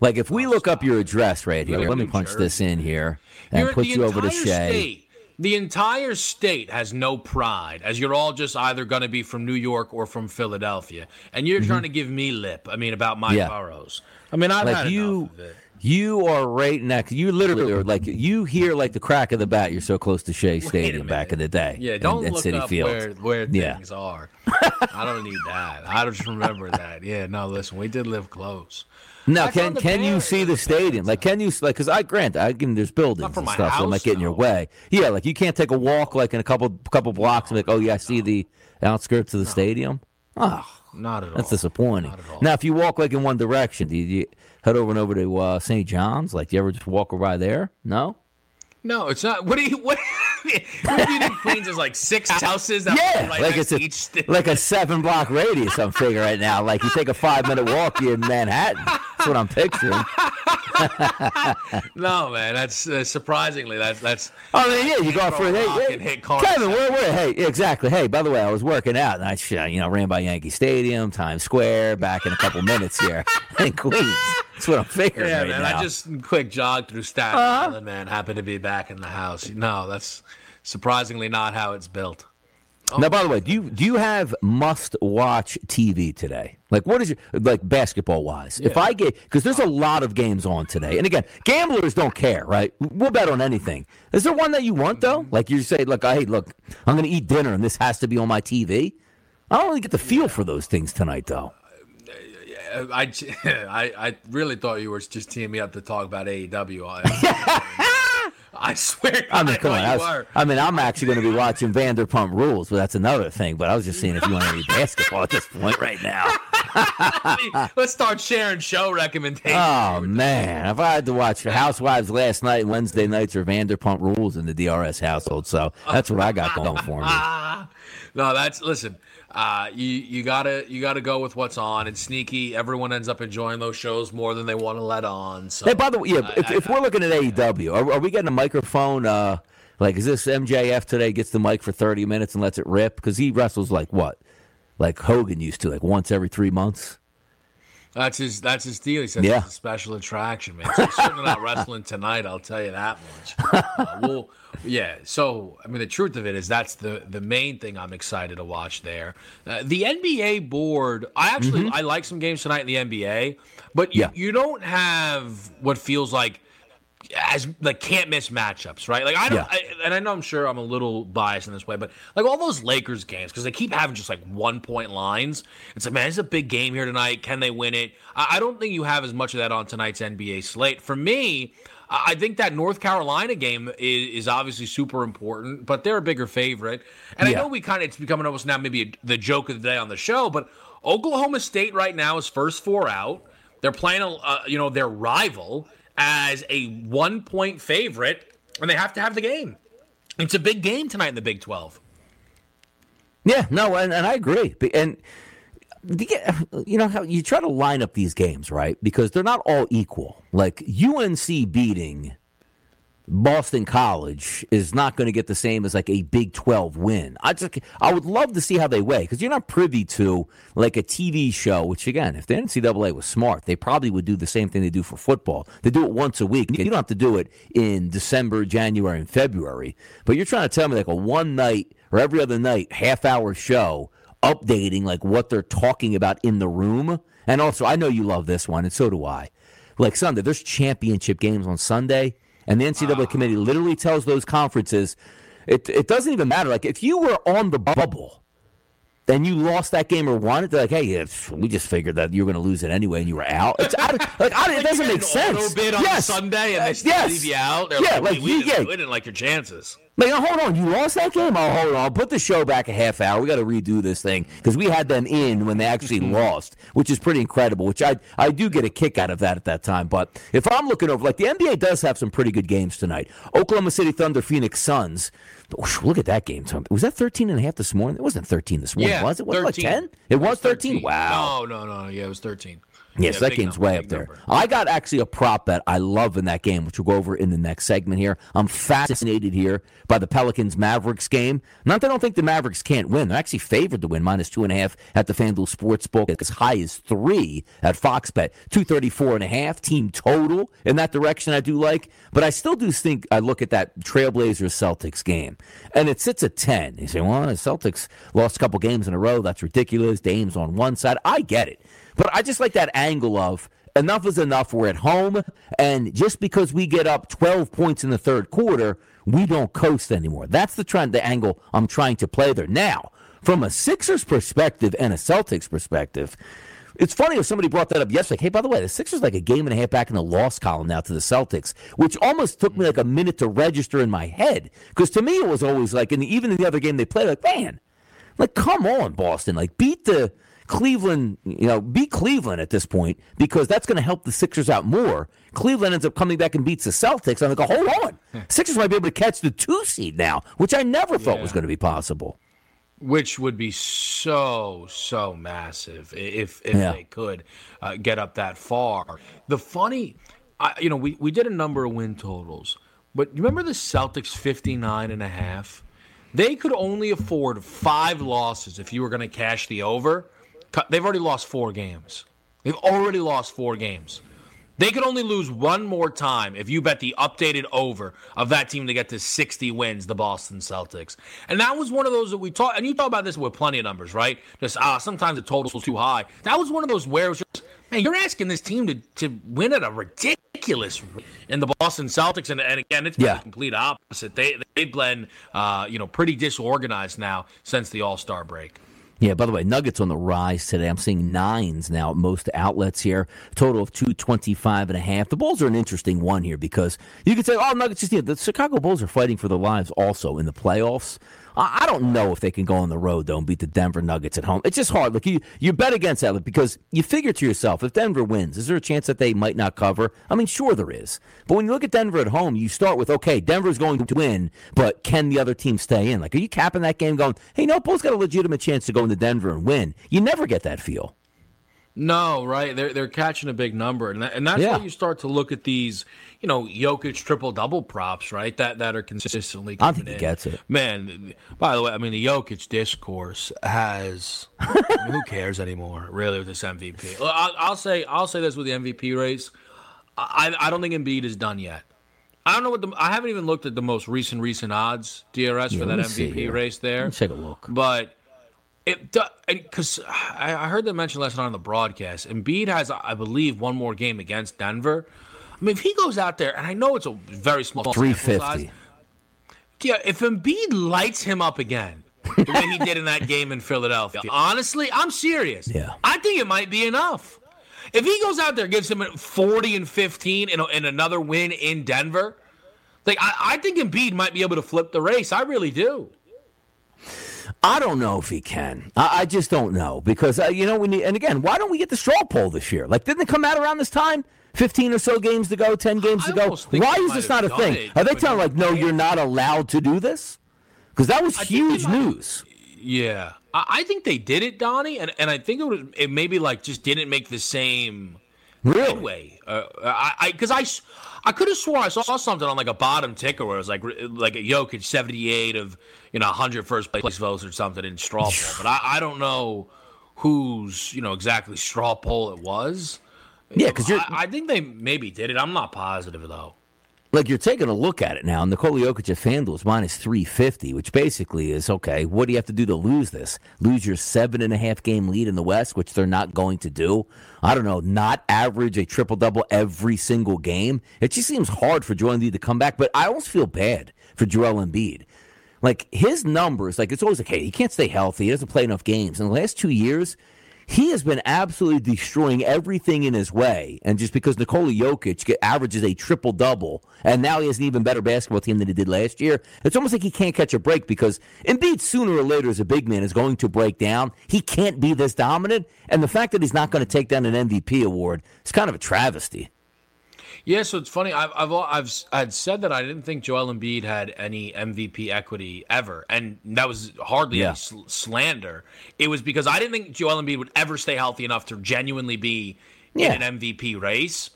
Speaker 3: Like if we look up your address right here, let me punch this in here and
Speaker 4: You're-
Speaker 3: put you over to Shea.
Speaker 4: State, the entire state has no pride, as you're all just either going to be from New York or from Philadelphia, and you're trying to give me lip. I mean, about my
Speaker 3: Mm-hmm. Yeah.
Speaker 4: boroughs. I mean, I've
Speaker 3: Like
Speaker 4: had
Speaker 3: you,
Speaker 4: enough of it.
Speaker 3: you are right next. You literally are like you hear like the crack of the bat. You're so close to Shea Stadium back in the day.
Speaker 4: Yeah, don't
Speaker 3: in
Speaker 4: look
Speaker 3: Citi
Speaker 4: up
Speaker 3: Field.
Speaker 4: where where
Speaker 3: Yeah.
Speaker 4: things are. I don't need that. I just remember that. Yeah, no, listen, we did live close.
Speaker 3: Now, can can you see the stadium? Like, can you like? Because I grant, I can. There's buildings and stuff, so it might get in your way. Yeah, like you can't take a walk like in a couple couple blocks and be like, oh yeah, I see the outskirts of the stadium. Oh,
Speaker 4: Not at all.
Speaker 3: that's disappointing.
Speaker 4: Not at all.
Speaker 3: Now, if you walk like in one direction, do you, do you head over and over to uh, St. John's? Like, do you ever just walk by there? No.
Speaker 4: No, it's not. What do you what? What do you think Queens is like six houses?
Speaker 3: Yeah,
Speaker 4: right
Speaker 3: like it's a
Speaker 4: each
Speaker 3: like a seven block radius. I'm figuring right now. Like you take a five minute walk, you're in Manhattan. That's what I'm picturing.
Speaker 4: No, man, that's uh, surprisingly that's that's.
Speaker 3: Oh, yeah, you go for
Speaker 4: a
Speaker 3: hey, hey. Kevin, where, where, hey, exactly. Hey, by the way, I was working out and I, you know, ran by Yankee Stadium, Times Square, back in a couple minutes here in Queens. That's what I'm figuring
Speaker 4: Yeah,
Speaker 3: right
Speaker 4: man,
Speaker 3: now.
Speaker 4: I just quick jog through Staten
Speaker 3: Uh-huh.
Speaker 4: Island, man. Happened to be back in the house. No, that's surprisingly not how it's built.
Speaker 3: Now, by the way, do you do you have must watch TV today? Like, what is your like basketball wise? If I get because there's a lot of games on today, and again, gamblers don't care, right? We'll bet on anything. Is there one that you want though? Like you say, look, hey, look, I'm going to eat dinner, and this has to be on my TV. I don't really get the feel for those things tonight, though.
Speaker 4: Uh, I, I, I really thought you were just teeing me up to talk about AEW. I, I swear,
Speaker 3: I mean, come on. I, was. I mean, I'm actually going to be watching Vanderpump Rules, but that's another thing. But I was just seeing if you want any basketball at this point right now.
Speaker 4: Let's start sharing show recommendations.
Speaker 3: Oh man, if I had to watch Housewives last night, Wednesday nights are Vanderpump Rules in the DRS household, so that's what I got going for me.
Speaker 4: no, that's listen. Uh, you you gotta you gotta go with what's on. It's sneaky. Everyone ends up enjoying those shows more than they want to let on. So
Speaker 3: Hey, by the way, yeah,
Speaker 4: I-
Speaker 3: if,
Speaker 4: I-
Speaker 3: if we're looking at AEW, are, are we getting a microphone? Uh, like, is this MJF today gets the mic for 30 minutes and lets it rip? Because he wrestles like what? Like Hogan used to, like once every three months.
Speaker 4: That's his. That's his deal. He says
Speaker 3: Yeah.
Speaker 4: it's a special attraction, man. So he's certainly not wrestling tonight. I'll tell you that much. Uh, well, yeah. So I mean, the truth of it is that's the the main thing I'm excited to watch there. Uh, the NBA board. I actually I like some games tonight in the NBA, but you,
Speaker 3: Mm-hmm. Yeah.
Speaker 4: you don't have what feels like as like can't miss matchups, right? Like I don't,
Speaker 3: Yeah.
Speaker 4: I, and I know I'm sure I'm a little biased in this way, but like all those Lakers games because they keep having just like one point lines. It's like man, it's a big game here tonight. Can they win it? I, I don't think you have as much of that on tonight's NBA slate. For me, I I think that North Carolina game is, is obviously super important, but they're a bigger favorite. And
Speaker 3: Yeah.
Speaker 4: I know we kind of it's becoming almost now maybe a, the joke of the day on the show, but Oklahoma State right now is first four out. They're playing, a, uh, you know, their rival as a one point favorite, and they have to have the game. It's a big game tonight in the Big 12.
Speaker 3: Yeah, no, and, and I agree. And you know how you try to line up these games, right? Because they're not all equal. Like UNC beating Boston College is not going to get the same as like a Big 12 win. I just I would love to see how they weigh because you're not privy to like a TV show. Which again, if the NCAA was smart, they probably would do the same thing they do for football. They do it once a week. You don't have to do it in December, January, and February. But you're trying to tell me like a one night or every other night half hour show updating like what they're talking about in the room. And also, I know you love this one, and so do I. Like Sunday, there's championship games on Sunday, and the NCAA committee literally tells those conferences, it, it doesn't even matter. Like if you were on the bubble and you lost that game or won it, they're like, hey, pff, we just figured that you were going to lose it anyway, and you were out. It's out of, like I, it doesn't make sense.
Speaker 4: On
Speaker 3: yes.
Speaker 4: Sunday and they still
Speaker 3: yes.
Speaker 4: leave you out. They're
Speaker 3: yeah,
Speaker 4: like,
Speaker 3: like
Speaker 4: we, we, didn't,
Speaker 3: yeah.
Speaker 4: we didn't like your chances.
Speaker 3: Oh, hold on, you lost that game? Oh, hold on, put the show back a half hour. We got to redo this thing because we had them in when they actually mm-hmm. lost, which is pretty incredible. Which I I do get a kick out of that at that time. But if I'm looking over, like the NBA does have some pretty good games tonight. Oklahoma City Thunder, Phoenix Suns. Look at that game, Tom. Was that 13 and a half this morning? It wasn't 13 this morning,
Speaker 4: Yeah,
Speaker 3: was it? Was it like 10? It was 13? Wow.
Speaker 4: No, no, no. Yeah, it was 13.
Speaker 3: Yes,
Speaker 4: Yeah,
Speaker 3: that game's
Speaker 4: number,
Speaker 3: way up there.
Speaker 4: number.
Speaker 3: I got actually a prop bet I love in that game, which we'll go over in the next segment here. I'm fascinated here by the Pelicans Mavericks game. Not that I don't think the Mavericks can't win. They're actually favored to win, minus two and a half at the FanDuel Sportsbook, as high as three at Fox Bet. 234 and a half team total in that direction I do like. But I still do think I look at that Trailblazers Celtics game, and it sits at 10. You say, well, the Celtics lost a couple games in a row. That's ridiculous. Dame's on one side. I get it. But I just like that angle of enough is enough. We're at home, and just because we get up 12 points in the third quarter, we don't coast anymore. That's the trend, the angle I'm trying to play there. Now, from a Sixers perspective and a Celtics perspective, it's funny if somebody brought that up yesterday. Hey, by the way, the Sixers like a game and a half back in the loss column now to the Celtics, which almost took me like a minute to register in my head. Because to me, it was always like, and even in the other game they played, like, man, like, come on, Boston. Like, beat the Cleveland, you know, beat Cleveland at this point because that's going to help the Sixers out more. Cleveland ends up coming back and beats the Celtics. I'm like, hold on. Sixers might be able to catch the two seed now, which I never thought was going to be possible.
Speaker 4: which would be so so massive if if
Speaker 3: Yeah.
Speaker 4: they could uh, get up that far. The funny, I, you know, we we did a number of win totals, but you remember the Celtics 59 and a half? They could only afford five losses if you were going to cash the over. They've already lost four games. They've already lost four games. They could only lose one more time if you bet the updated over of that team to get to 60 wins, the Boston Celtics. And that was one of those that we talked, and you talk about this with plenty of numbers, right? Just, ah, sometimes the total's too high. That was one of those where it was just, man, you're asking this team to, to win at a ridiculous rate. And the Boston Celtics, and, and again, it's
Speaker 3: Yeah.
Speaker 4: the complete opposite. They, they've been, uh, you know, pretty disorganized now since the All Star break.
Speaker 3: Yeah, by the way, Nuggets on the rise today. I'm seeing nines now at most outlets here. Total of 225 and a half. The Bulls are an interesting one here because you could say, oh, Nuggets just, know, the Chicago Bulls are fighting for their lives also in the playoffs. I don't know if they can go on the road though and beat the Denver Nuggets at home. It's just hard. Look, you you bet against that because you figure to yourself, if Denver wins, is there a chance that they might not cover? I mean, sure there is. But when you look at Denver at home, you start with okay, Denver's going to win, but can the other team stay in? Like, are you capping that game, going, hey, no, Bulls got a legitimate chance to go into Denver and win? You never get that feel.
Speaker 4: No, right? They're they're catching a big number, and that, and that's
Speaker 3: Yeah.
Speaker 4: why you start to look at these, you know, Jokic triple double props, right? That that are consistently.
Speaker 3: I think he
Speaker 4: in.
Speaker 3: gets it.
Speaker 4: Man, by the way, I mean the Jokic discourse has. Who cares anymore, really, with this MVP? I'll, I'll say I'll say this with the MVP race. I I don't think Embiid is done yet. I don't know what the I haven't even looked at the most recent recent odds DRS
Speaker 3: Yeah,
Speaker 4: for that MVP race there.
Speaker 3: Let's take a look.
Speaker 4: But it because I, I heard them mention last night on the broadcast. Embiid has, I believe, one more game against Denver. I mean, if he goes out there, and I know it's a very small sample
Speaker 3: 350.
Speaker 4: yeah, if Embiid lights him up again, the way he did in that game in Philadelphia, honestly, I'm serious.
Speaker 3: Yeah.
Speaker 4: I think it might be enough. If he goes out there, gives him 40 and 15 in, a, in another win in Denver, like I, I think Embiid might be able to flip the race. I really do.
Speaker 3: I don't know if he can. I, I just don't know because uh, you know when you, and again, why don't we get the straw poll this year? Like, didn't it come out around this time? Fifteen or so games to go, ten games to go. Why is this not a thing?
Speaker 4: it,
Speaker 3: Are they telling like, no, you're not allowed to do this? Because that was
Speaker 4: they
Speaker 3: huge news.
Speaker 4: Yeah, I, I think they did it, Donnie, and, and I think it was it maybe like just didn't make the same
Speaker 3: Really?
Speaker 4: headway. Uh, I because I, s- I could have swore I saw something on like a bottom ticker where it was like like a Jokic seventy eight of you know hundred first place votes or something in straw poll, but I, I don't know whose you know exactly straw poll it was.
Speaker 3: Yeah, because you're
Speaker 4: I, I think they maybe did it. I'm not positive though.
Speaker 3: like you're taking a look at it now. Nikola Jokic at FanDuel is minus three fifty, which basically is okay. What do you have to do to lose this? Lose your seven and a half game lead in the West, which they're not going to do. I don't know. Not average a triple double every single game. It just seems hard for Joel Embiid to come back. But I almost feel bad for Joel Embiid. Like his numbers, like it's always like, hey, he can't stay healthy. He doesn't play enough games. In the last two years, he has been absolutely destroying everything in his way. And just because Nikola Jokic averages a triple double, and now he has an even better basketball team than he did last year, it's almost like he can't catch a break because Embiid sooner or later as a big man is going to break down. He can't be this dominant, and the fact that he's not going to take down an MVP award is kind of a travesty.
Speaker 4: Yeah, so it's funny. I've I've I've I'd said that I didn't think Joel Embiid had any MVP equity ever, and that was hardly yeah. sl- slander. It was because I didn't think Joel Embiid would ever stay healthy enough to genuinely be yeah. in an MVP race.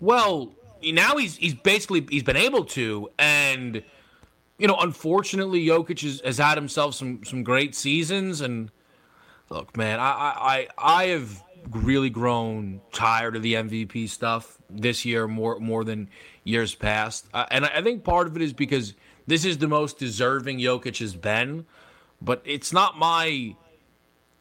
Speaker 4: Well, now he's he's basically he's been able to, and you know, unfortunately, Jokic has, has had himself some some great seasons. And look, man, I I I have really grown tired of the MVP stuff this year more more than years past. Uh, and I, think part of it is because this is the most deserving Jokic has been, but it's not my.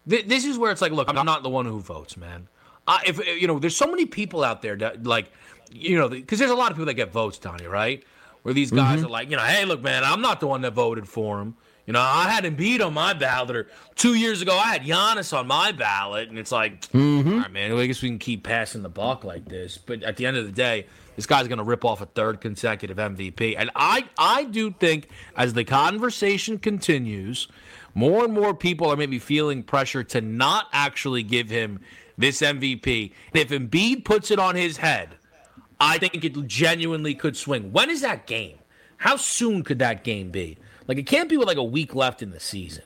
Speaker 4: Th- this is where it's like, look, I'm not the one who votes, man. I, if you know, there's so many people out there that like, you know, because there's a lot of people that get votes, Donnie, right? Where these guys mm-hmm. are like, you know, hey, look, man, I'm not the one that voted for him. You know, I had Embiid on my ballot, or two years ago, I had Giannis on my ballot, and it's like, mm-hmm. all right, man, I guess we can keep passing the buck like this. But at the end of the day, this guy's going to rip off a third consecutive MVP, and I, I do think as the conversation continues, more and more people are maybe feeling pressure to not actually give him this MVP. And if Embiid puts it on his head, I think it genuinely could swing. When is that game? How soon could that game be? Like it can't be with like a week left in the season.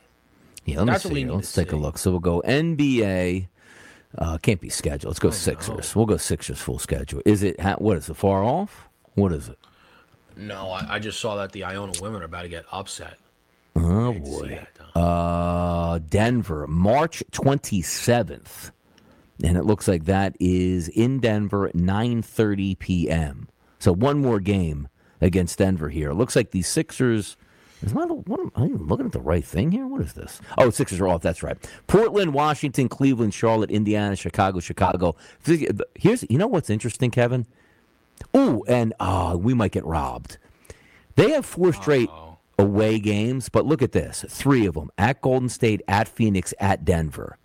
Speaker 3: Yeah, let That's me see. Let's take see. a look. So we'll go NBA. Uh, can't be scheduled. Let's go oh, Sixers. No. We'll go Sixers full schedule. Is it what is it far off? What is it?
Speaker 4: No, I, I just saw that the Iona women are about to get upset.
Speaker 3: Oh boy. Uh, Denver, March twenty seventh, and it looks like that is in Denver at nine thirty p.m. So one more game against Denver here. It looks like the Sixers is a, what am I looking at the right thing here? What is this? Oh, Sixers are off. That's right. Portland, Washington, Cleveland, Charlotte, Indiana, Chicago, Chicago. Here's you know what's interesting, Kevin. Oh, and uh, we might get robbed. They have four straight Uh-oh. away games, but look at this: three of them at Golden State, at Phoenix, at Denver.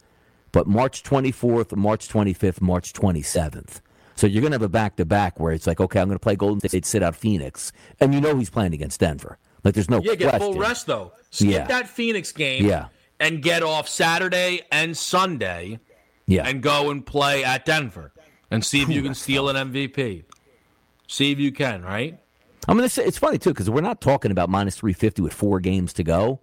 Speaker 3: But March 24th, March 25th, March 27th. So you're going to have a back to back where it's like, okay, I'm going to play Golden State, sit out Phoenix, and you know he's playing against Denver. Like there's no
Speaker 4: yeah,
Speaker 3: get
Speaker 4: question. full rest though. Skip yeah. that Phoenix game.
Speaker 3: Yeah.
Speaker 4: And get off Saturday and Sunday.
Speaker 3: Yeah.
Speaker 4: And go and play at Denver and see if you can steal an MVP. See if you can, right?
Speaker 3: I'm gonna say it's funny too because we're not talking about minus 350 with four games to go.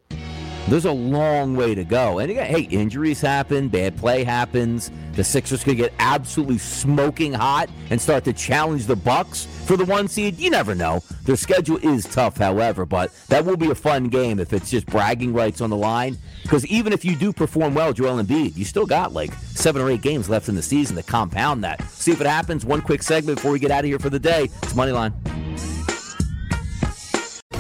Speaker 3: There's a long way to go. And again, hey, injuries happen, bad play happens. The Sixers could get absolutely smoking hot and start to challenge the Bucks for the one seed. You never know. Their schedule is tough, however, but that will be a fun game if it's just bragging rights on the line. Because even if you do perform well, Joel Embiid, you still got like seven or eight games left in the season to compound that. See if it happens. One quick segment before we get out of here for the day. It's Moneyline.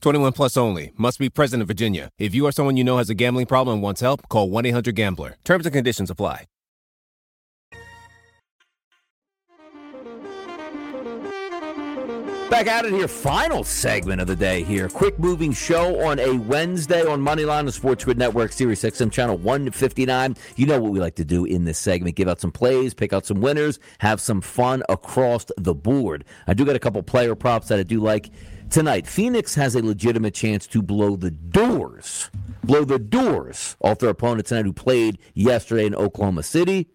Speaker 7: 21 plus only. Must be present in Virginia. If you or someone you know has a gambling problem and wants help, call 1 800 Gambler. Terms and conditions apply.
Speaker 3: Back out it here, final segment of the day here. Quick moving show on a Wednesday on Moneyline, SportsGrid Network, Sirius XM channel 159. You know what we like to do in this segment give out some plays, pick out some winners, have some fun across the board. I do got a couple player props that I do like tonight. Phoenix has a legitimate chance to blow the doors, blow the doors off their opponent tonight who played yesterday in Oklahoma City.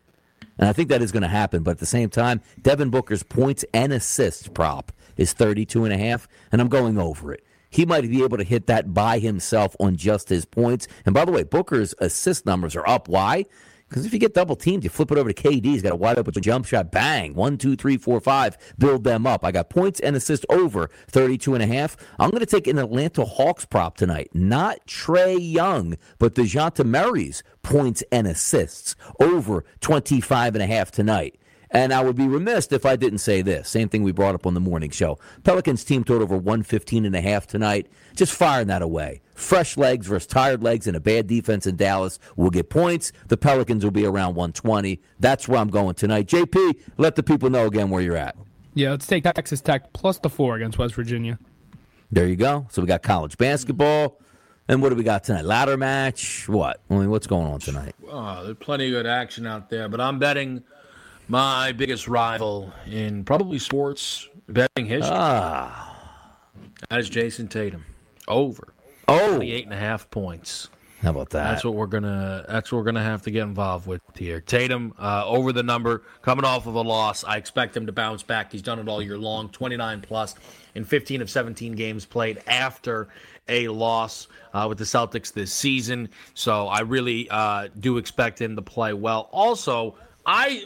Speaker 3: And I think that is going to happen. But at the same time, Devin Booker's points and assists prop is 32 and a half, and I'm going over it. He might be able to hit that by himself on just his points. And by the way, Booker's assist numbers are up. Why? Because if you get double teamed, you flip it over to KD. He's got a wide open jump shot. Bang. One, two, three, four, five. Build them up. I got points and assists over 32 and a half. I'm going to take an Atlanta Hawks prop tonight. Not Trae Young, but Dejounte Murray's points and assists over 25 and a half tonight. And I would be remiss if I didn't say this. Same thing we brought up on the morning show. Pelicans team total over 115 and a half tonight. Just firing that away. Fresh legs versus tired legs and a bad defense in Dallas We'll get points. The Pelicans will be around 120. That's where I'm going tonight. JP, let the people know again where you're at.
Speaker 5: Yeah, let's take Texas Tech plus the four against West Virginia.
Speaker 3: There you go. So we got college basketball. And what do we got tonight? Ladder match? What? I mean, what's going on tonight?
Speaker 4: Oh, there's plenty of good action out there, but I'm betting my biggest rival in probably sports betting history.
Speaker 3: Ah.
Speaker 4: That is Jayson Tatum. Over.
Speaker 3: Oh.
Speaker 4: eight and a half points.
Speaker 3: How about that?
Speaker 4: That's what we're gonna. That's what we're gonna have to get involved with here. Tatum uh, over the number, coming off of a loss. I expect him to bounce back. He's done it all year long. Twenty nine plus in fifteen of seventeen games played after a loss uh, with the Celtics this season. So I really uh, do expect him to play well. Also, I,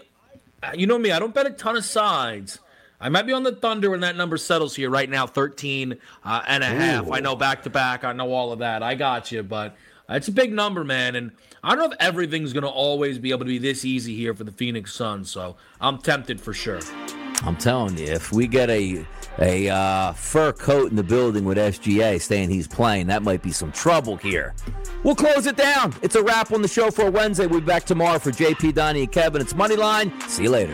Speaker 4: you know me, I don't bet a ton of sides. I might be on the Thunder when that number settles here right now, 13 uh, and a half. I know back to back. I know all of that. I got you, but it's a big number, man. And I don't know if everything's going to always be able to be this easy here for the Phoenix Suns. So I'm tempted for sure.
Speaker 3: I'm telling you, if we get a a uh, fur coat in the building with SGA saying he's playing, that might be some trouble here. We'll close it down. It's a wrap on the show for Wednesday. We'll be back tomorrow for JP, Donnie, and Kevin. It's Moneyline. See you later.